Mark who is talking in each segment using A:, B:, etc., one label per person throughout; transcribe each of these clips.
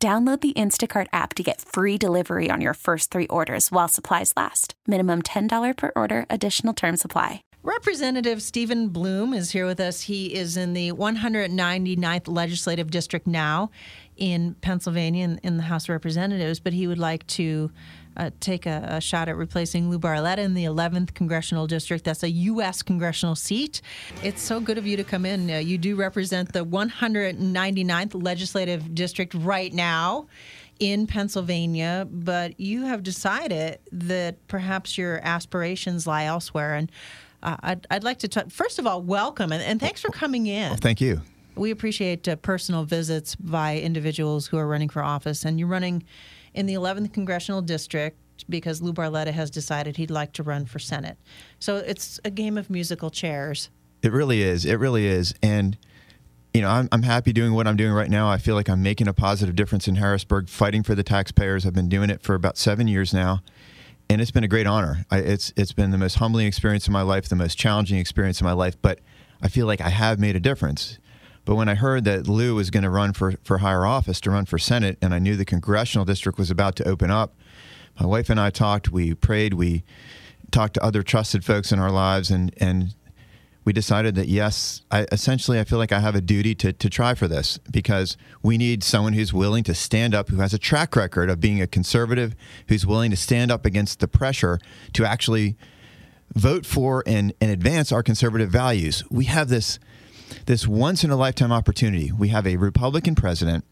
A: Download the Instacart app to get free delivery on your first three orders while supplies last. Minimum $10 per order, additional term supply.
B: Representative Stephen Bloom is here with us. He is in the 199th Legislative District now in Pennsylvania in, in the House of Representatives, but he would like to uh, take a, a, shot at replacing Lou Barletta in the 11th congressional district. That's a U.S. congressional seat. It's so good of you to come in. Uh, you do represent the 199th legislative district right now in Pennsylvania, but you have decided that perhaps your aspirations lie elsewhere. And uh, I'd, I'd, like to talk, first of all, welcome and, and thanks for coming in.
C: Well, thank you.
B: We appreciate uh, personal visits by individuals who are running for office, and you're running in the 11th congressional district because Lou Barletta has decided he'd like to run for Senate. So it's a game of musical chairs.
C: It really is. It really is. And, you know, I'm, I'm happy doing what I'm doing right now. I feel like I'm making a positive difference in Harrisburg, fighting for the taxpayers. I've been doing it for about seven years now. And it's been a great honor. I, it's it's been the most humbling experience of my life, the most challenging experience of my life. But I feel like I have made a difference. But when I heard that Lou was going to run for, for higher office, to run for Senate, and I knew the congressional district was about to open up, my wife and I talked, we prayed, we talked to other trusted folks in our lives, and, and we decided that yes, I, essentially, I feel like I have a duty to, to try for this because we need someone who's willing to stand up, who has a track record of being a conservative, who's willing to stand up against the pressure to actually vote for and, and advance our conservative values. We have this this once in a lifetime opportunity. We have a Republican president,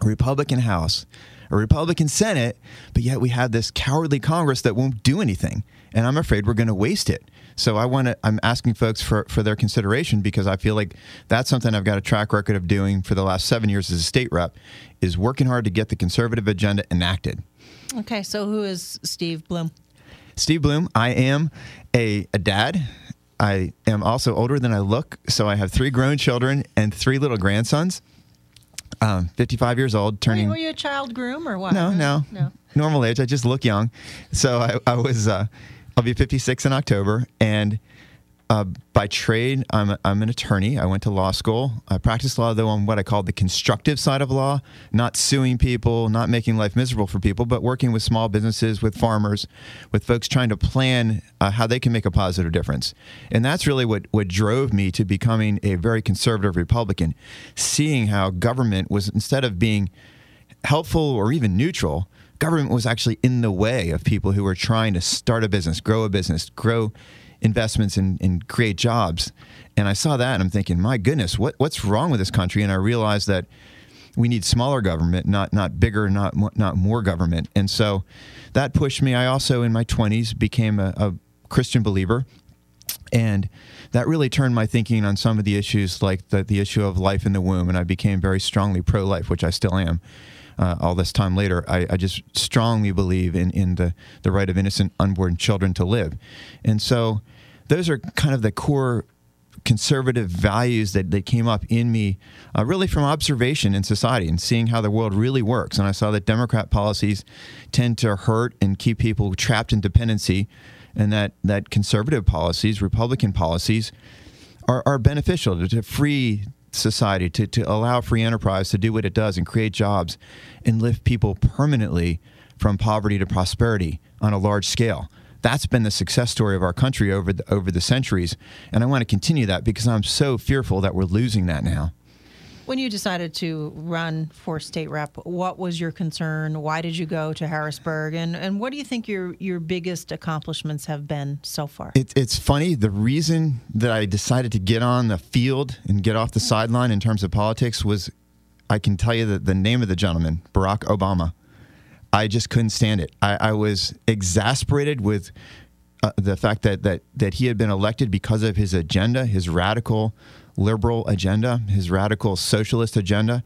C: a Republican House, a Republican Senate, but yet we have this cowardly Congress that won't do anything. And I'm afraid we're going to waste it. So I want to I'm asking folks for for their consideration because I feel like that's something I've got a track record of doing for the last 7 years as a state rep is working hard to get the conservative agenda enacted.
B: Okay, so who is Steve Bloom?
C: Steve Bloom, I am a, a dad. I am also older than I look, so I have three grown children and three little grandsons. Um, 55 years old, turning.
B: Were you, were you a child groom or what?
C: No, no, no. Normal age. I just look young. So I, I was. Uh, I'll be 56 in October, and uh, by trade, I'm, I'm an attorney. I went to law school. I practiced law, though, on what I call the constructive side of law, not suing people, not making life miserable for people, but working with small businesses, with farmers, with folks trying to plan uh, how they can make a positive difference. And that's really what, what drove me to becoming a very conservative Republican, seeing how government was, instead of being helpful or even neutral, government was actually in the way of people who were trying to start a business, grow a business, grow investments and, and create jobs. And I saw that and I'm thinking, my goodness, what, what's wrong with this country? And I realized that we need smaller government, not not bigger, not not more government. And so that pushed me. I also, in my 20s, became a, a Christian believer. And that really turned my thinking on some of the issues like the, the issue of life in the womb. And I became very strongly pro life, which I still am. Uh, all this time later, I, I, just strongly believe in, in the, the right of innocent unborn children to live. And so those are kind of the core conservative values that, that came up in me uh, really from observation in society and seeing how the world really works. And I saw that Democrat policies tend to hurt and keep people trapped in dependency, and that, that conservative policies, Republican policies, are, are beneficial to, to free society, to, to allow free enterprise to do what it does and create jobs and lift people permanently from poverty to prosperity on a large scale that's been the success story of our country over the, over the centuries. And I want to continue that because I'm so fearful that we're losing that now.
B: When you decided to run for state rep, what was your concern? Why did you go to Harrisburg? And, and what do you think your, your biggest accomplishments have been so far?
C: It, it's funny. The reason that I decided to get on the field and get off the mm. sideline in terms of politics was I can tell you that the name of the gentleman, Barack Obama. I just couldn't stand it. I, I was exasperated with uh, the fact that, that that he had been elected because of his agenda, his radical liberal agenda, his radical socialist agenda.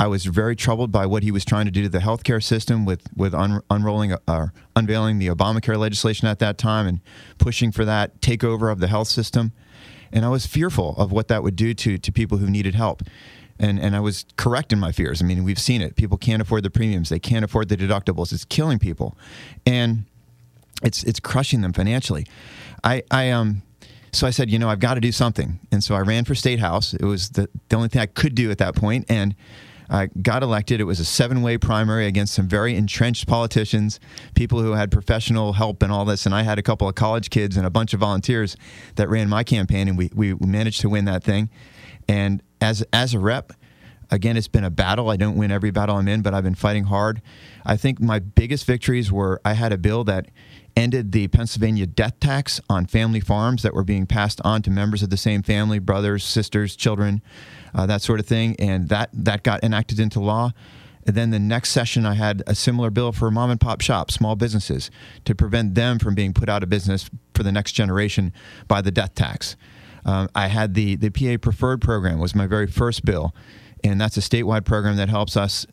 C: I was very troubled by what he was trying to do to the healthcare system with with un- unrolling uh, unveiling the Obamacare legislation at that time and pushing for that takeover of the health system. And I was fearful of what that would do to to people who needed help. And and I was correct in my fears. I mean, we've seen it. People can't afford the premiums. They can't afford the deductibles. It's killing people, and it's it's crushing them financially. I I um so I said, you know, I've got to do something. And so I ran for state house. It was the, the only thing I could do at that. And I got elected. It was a seven way primary against some very entrenched politicians, people who had professional help and all this. And I had a couple of college kids and a bunch of volunteers that ran my campaign. And we, we managed to win that thing. And as, as a rep, again, it's been a battle. I don't win every battle I'm in, but I've been fighting hard. I think my biggest victories were I had a bill that ended the Pennsylvania death tax on family farms that were being passed on to members of the same family, brothers, sisters, children, uh, that sort of thing, and that that got enacted into law. And then the next session, I had a similar bill for mom and pop shops, small businesses, to prevent them from being put out of business for the next generation by the death tax. Um, I had the the PA Preferred program was my very first bill, and that's a statewide program that helps us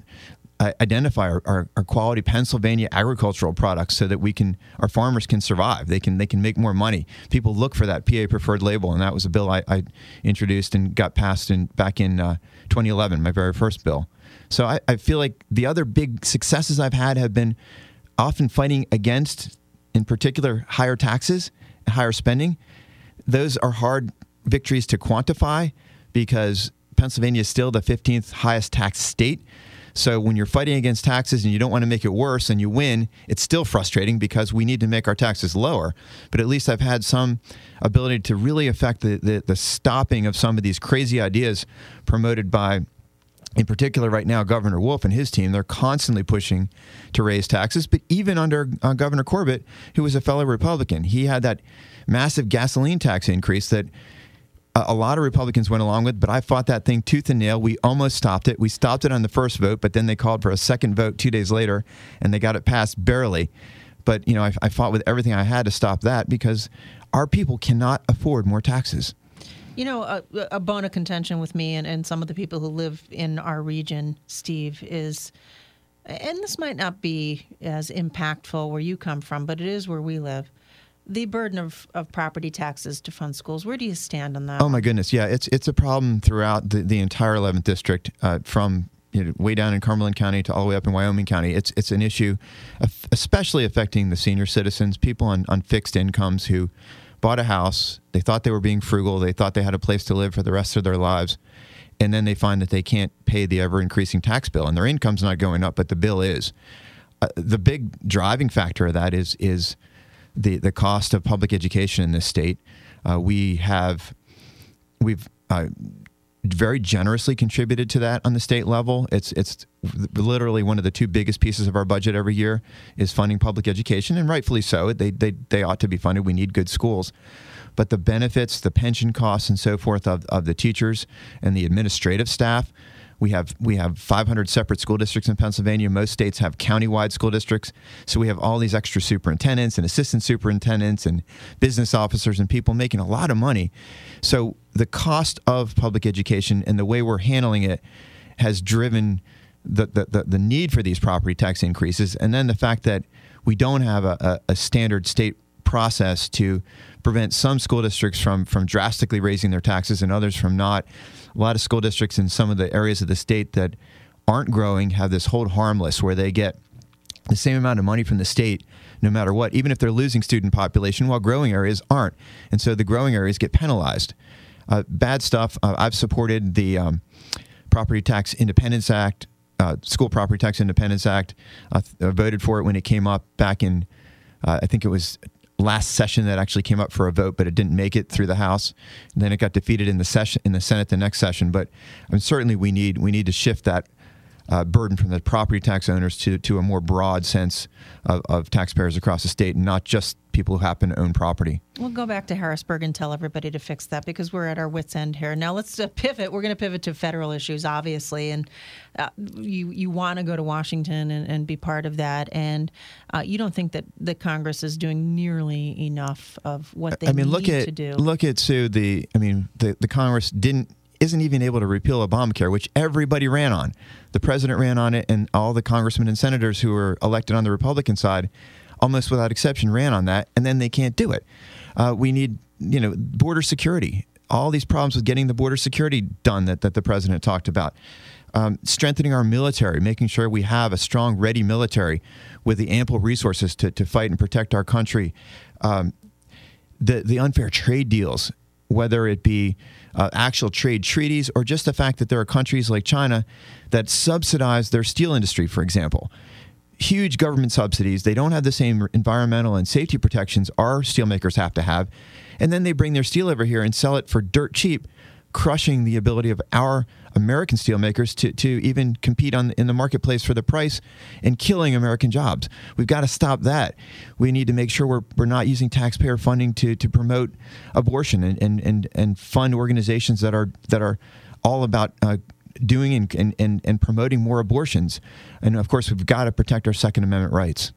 C: identify our, our, our, quality Pennsylvania agricultural products so that we can our farmers can survive. They can they can make more money. People look for that PA preferred label, and that was a bill I, I introduced and got passed in back in uh, 2011, my very first bill. So I, I feel like the other big successes I've had have been often fighting against, in particular, higher taxes, higher spending. Those are hard victories to quantify because Pennsylvania is still the 15th highest tax state. So when you're fighting against taxes and you don't want to make it worse and you win, it's still frustrating because we need to make our taxes lower. But at least I've had some ability to really affect the, the, the stopping of some of these crazy ideas promoted by in particular, right now, Governor Wolf and his team, they're constantly pushing to raise taxes. But even under uh, Governor Corbett, who was a fellow Republican, he had that massive gasoline tax increase that Uh, a lot of Republicans went along with, but I fought that thing tooth and nail. We almost stopped it. We stopped it on the first vote, but then they called for a second vote two days later, and they got it passed barely. But you know, I, I fought with everything I had to stop that because our people cannot afford more taxes.
B: You know, a, a bone of contention with me and, and some of the people who live in our region, Steve, is, and this might not be as impactful where you come from, but it is where we live the burden of, of property taxes to fund schools. Where do you stand on that?
C: Oh my goodness, yeah, it's it's a problem throughout the, the entire 11th district, uh, from you know, way down in Cumberland County to all the way up in Wyoming County. It's it's an issue, especially affecting the senior citizens, people on, on fixed incomes who bought a house. They thought they were being frugal. They thought they had a place to live for the rest of their lives. And then they find that they can't pay the ever increasing tax bill, and their income's not going up, but the bill is. Uh, the big driving factor of that is is the the cost of public education in this state. Uh, we have we've uh, very generously contributed to that on the state level. It's it's literally one of the two biggest pieces of our budget every year is funding public education, and rightfully so. They they they ought to be funded. We need good schools. But the benefits, the pension costs, and so forth of, of the teachers and the administrative staff we have we have 500 separate school districts in Pennsylvania. Most states have countywide school districts, so we have all these extra superintendents and assistant superintendents and business officers and people making a lot of money. So the cost of public education and the way we're handling it has driven the the, the, the need for these property tax increases, and then the fact that we don't have a, a, a standard state process to prevent some school districts from from drastically raising their taxes and others from not a lot of school districts in some of the areas of the state that aren't growing have this hold harmless where they get the same amount of money from the state no matter what, even if they're losing student population, while growing areas aren't. And so the growing areas get penalized. Uh, bad stuff. Uh, I've supported the um, Property Tax Independence Act, uh, School Property Tax Independence Act. I voted for it when it came up back in, uh, I think it was last session that actually came up for a vote, but it didn't make it through the House. And then it got defeated in the session in the Senate the next session. But I mean, certainly we need we need to shift that uh, burden from the property tax owners to, to a more broad sense of, of, taxpayers across the state and not just people who happen to own property.
B: We'll go back to Harrisburg and tell everybody to fix that because we're at our wits' end here. Now let's uh, pivot. We're going to pivot to federal issues, obviously, and uh, you you want to go to Washington and, and, be part of that, and uh, you don't think that the Congress is doing nearly enough of what they
C: I mean,
B: need
C: look at,
B: to do.
C: Look at Sue. The I mean, the the Congress didn't isn't even able to repeal Obamacare, which everybody ran on. The president ran on it, and all the congressmen and senators who were elected on the Republican side, almost without exception, ran on that, and then they can't do it. Uh, we need, you know, border security. All these problems with getting the border security done that, that the president talked about. Um, strengthening our military, making sure we have a strong, ready military with the ample resources to, to fight and protect our country. Um, the, the unfair trade deals, whether it be uh, actual trade treaties or just the fact that there are countries like China that subsidize their steel industry, for example. Huge government subsidies. They don't have the same environmental and safety protections our steelmakers have to have. And then they bring their steel over here and sell it for dirt cheap crushing the ability of our American steelmakers to, to even compete on in the marketplace for the price and killing American jobs. We've got to stop that. We need to make sure we're, we're not using taxpayer funding to, to promote abortion and, and, and, and fund organizations that are that are all about uh, doing and, and, and promoting more abortions. And of course, we've got to protect our Second Amendment rights.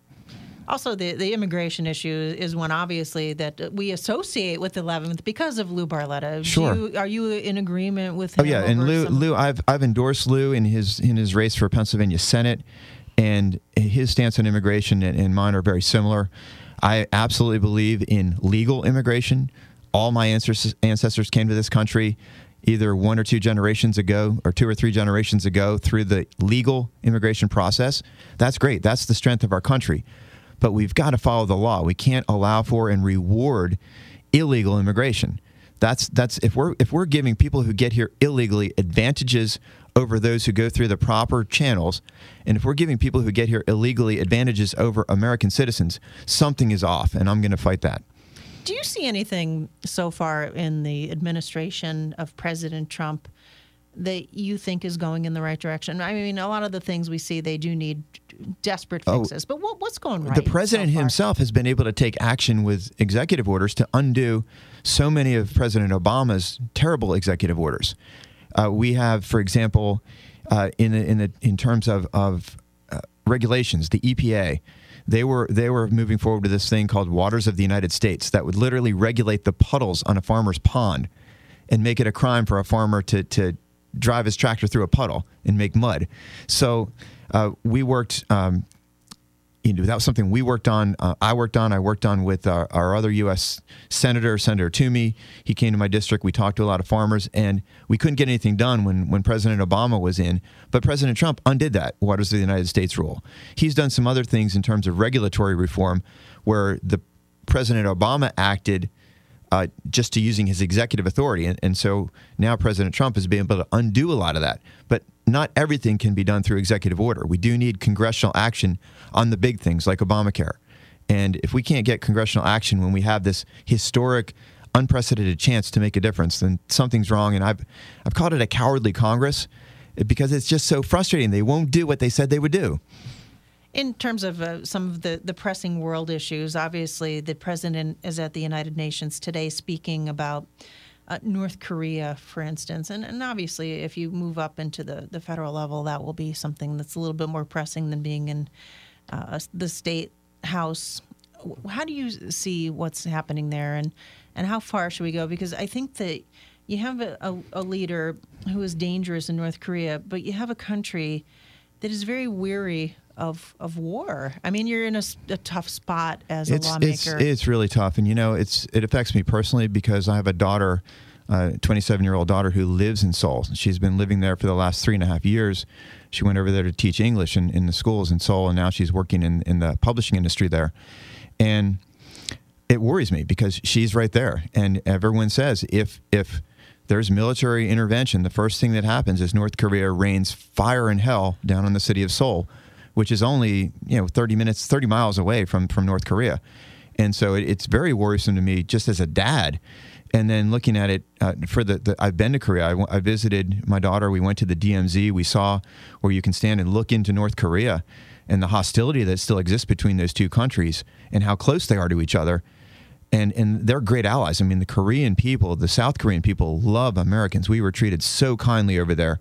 B: Also, the, the immigration issue is one obviously that we associate with the 11th because of Lou Barletta.
C: Sure.
B: You, are you in agreement with oh, him?
C: Oh yeah, and Lou. Lou, I've I've endorsed Lou in his in his race for Pennsylvania Senate, and his stance on immigration and, and mine are very similar. I absolutely believe in legal immigration. All my ancestors came to this country either one or two generations ago or two or three generations ago through the legal immigration process. That's great. That's the strength of our country but we've got to follow the law. We can't allow for and reward illegal immigration. That's that's if we're if we're giving people who get here illegally advantages over those who go through the proper channels, and if we're giving people who get here illegally advantages over American citizens, something is off, and I'm going to fight that.
B: Do you see anything so far in the administration of President Trump that you think is going in the right direction? I mean, a lot of the things we see, they do need desperate oh, fixes. Oh, but what, what's going right?
C: The president
B: so
C: himself has been able to take action with executive orders to undo so many of President Obama's terrible executive orders. Uh, we have, for example, uh, in the, in the, in terms of of uh, regulations, the EPA. They were they were moving forward with this thing called Waters of the United States that would literally regulate the puddles on a farmer's pond and make it a crime for a farmer to to drive his tractor through a puddle and make mud. So uh, we worked. Um, you know, that was something we worked on. Uh, I worked on. I worked on with our, our, other U.S. senator, Senator Toomey. He came to my district. We talked to a lot of farmers, and we couldn't get anything done when when President Obama was in. But President Trump undid that. Waters of the United States rule. He's done some other things in terms of regulatory reform, where the President Obama acted uh, just to using his executive authority. And, and, so now President Trump has been able to undo a lot of that. But not everything can be done through executive order. We do need congressional action on the big things like Obamacare. And if we can't get congressional action when we have this historic, unprecedented chance to make a difference, then something's wrong. And I've, I've called it a cowardly Congress because it's just so frustrating. They won't do what they said they would do.
B: In terms of uh, some of the, the pressing world issues, obviously the president is at the United Nations today speaking about uh, North Korea, for instance. And, and obviously, if you move up into the, the federal level, that will be something that's a little bit more pressing than being in uh, the state house. How do you see what's happening there, and, and how far should we go? Because I think that you have a, a, a leader who is dangerous in North Korea, but you have a country that is very weary of of war. I mean, you're in a, a tough spot as
C: it's,
B: a lawmaker.
C: It's, it's really tough, and you know, it's it affects me personally because I have a daughter, uh, a 27 year old daughter who lives in Seoul. She's been living there for the last three and a half years. She went over there to teach English in, in the schools in Seoul, and now she's working in, in the publishing industry there. And it worries me because she's right there, and everyone says if if there's military intervention, the first thing that happens is North Korea rains fire and hell down on the city of Seoul which is only you know 30 minutes, 30 miles away from from North Korea, and so it, it's very worrisome to me just as a dad. And then looking at it uh, for the, the, I've been to Korea. I, I visited my daughter. We went to the DMZ. We saw where you can stand and look into North Korea and the hostility that still exists between those two countries and how close they are to each other. And, and they're great allies. I mean, the Korean people, the South Korean people love Americans. We were treated so kindly over there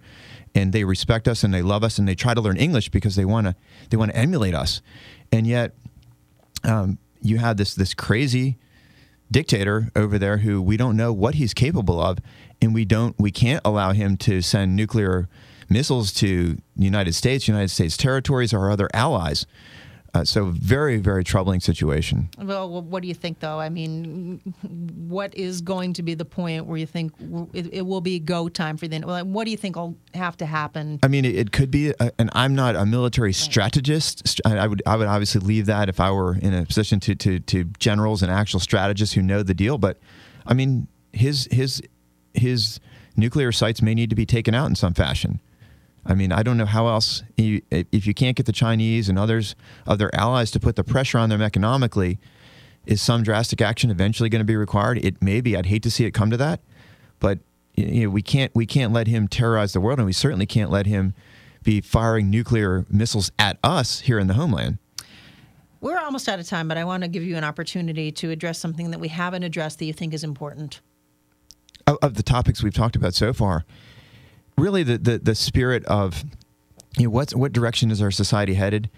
C: and they respect us and they love us and they try to learn English because they want to they want to emulate us, and yet um, you have this this crazy dictator over there who we don't know what he's capable of, and we don't we can't allow him to send nuclear missiles to the United States, United States territories, or other allies. Uh, so very, very troubling situation.
B: Well, what do you think, though? I mean, what is going to be the point where you think it, it will be go time for the? Well, what do you think will have to happen?
C: I mean, it, it could be, a, and I'm not a military strategist. I, I, would, I would obviously leave that if I were in a position to, to, to generals and actual strategists who know the deal. But I mean, his his his nuclear sites may need to be taken out in some fashion. I mean, I don't know how else, you, if you can't get the Chinese and others, other allies to put the pressure on them economically, is some drastic action eventually going to be required? It may be. I'd hate to see it come to that, but you know, we can't we can't let him terrorize the world, and we certainly can't let him be firing nuclear missiles at us here in the homeland.
B: We're almost out of time, but I want to give you an opportunity to address something that we haven't addressed that you think is important.
C: Of, of the topics we've talked about so far, really the, the, the spirit of you know, what's, what direction is our society headed?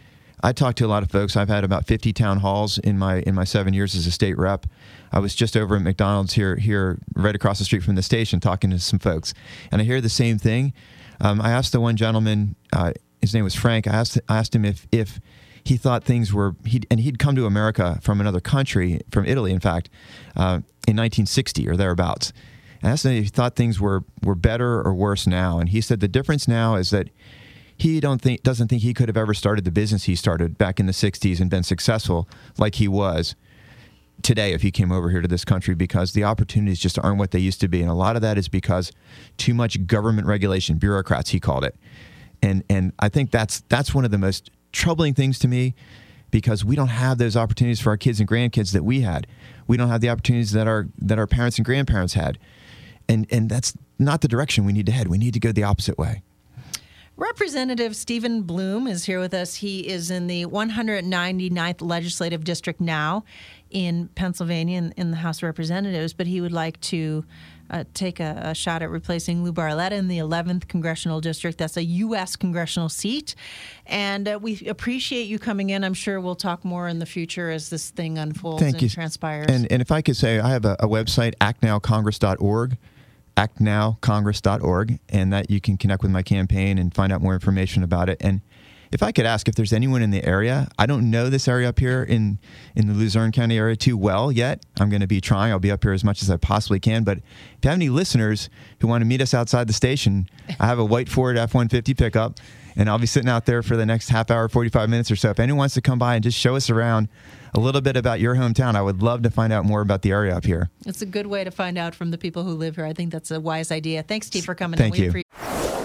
C: I talked to a lot of folks. I've had about 50 town halls in my in my seven years as a state rep. I was just over at McDonald's here here right across the street from the station talking to some folks, and I hear the same thing. Um, I asked the one gentleman, uh, his name was Frank. I asked I asked him if if he thought things were he and he'd come to America from another country, from Italy, in fact, uh, in 1960 or thereabouts. I asked him if he thought things were, were better or worse now. And he said the difference now is that he don't think doesn't think he could have ever started the business he started back in the 60s and been successful like he was today if he came over here to this country because the opportunities just aren't what they used to be. And a lot of that is because too much government regulation bureaucrats he called it. And and I think that's that's one of the most troubling things to me because we don't have those opportunities for our kids and grandkids that we had. We don't have the opportunities that our that our parents and grandparents had and and that's not the direction we need to head. We need to go the opposite way.
B: Representative Stephen Bloom is here with us. He is in the 199th Legislative District now in Pennsylvania in, in the House of Representatives, but he would like to uh, take a, a, shot at replacing Lou Barletta in the 11th Congressional District. That's a U.S. congressional seat. And uh, we appreciate you coming in. I'm sure we'll talk more in the future as this thing unfolds
C: Thank
B: and
C: you.
B: transpires.
C: And, and if I could say, I have a, a website, actnowcongress.org actnowcongress.org, and that you can connect with my campaign and find out more information about it. And if I could ask if there's anyone in the area, I don't know this area up here in, in the Luzerne County area too well yet. I'm going to be trying. I'll be up here as much as I possibly can. But if you have any listeners who want to meet us outside the station, I have a white Ford F 150 pickup, and I'll be sitting out there for the next half hour, 45 minutes or so. If anyone wants to come by and just show us around, a little bit about your hometown. I would love to find out more about the area up here.
B: It's a good way to find out from the people who live here. I think that's a wise idea. Thanks, Steve, for coming.
C: Thank you.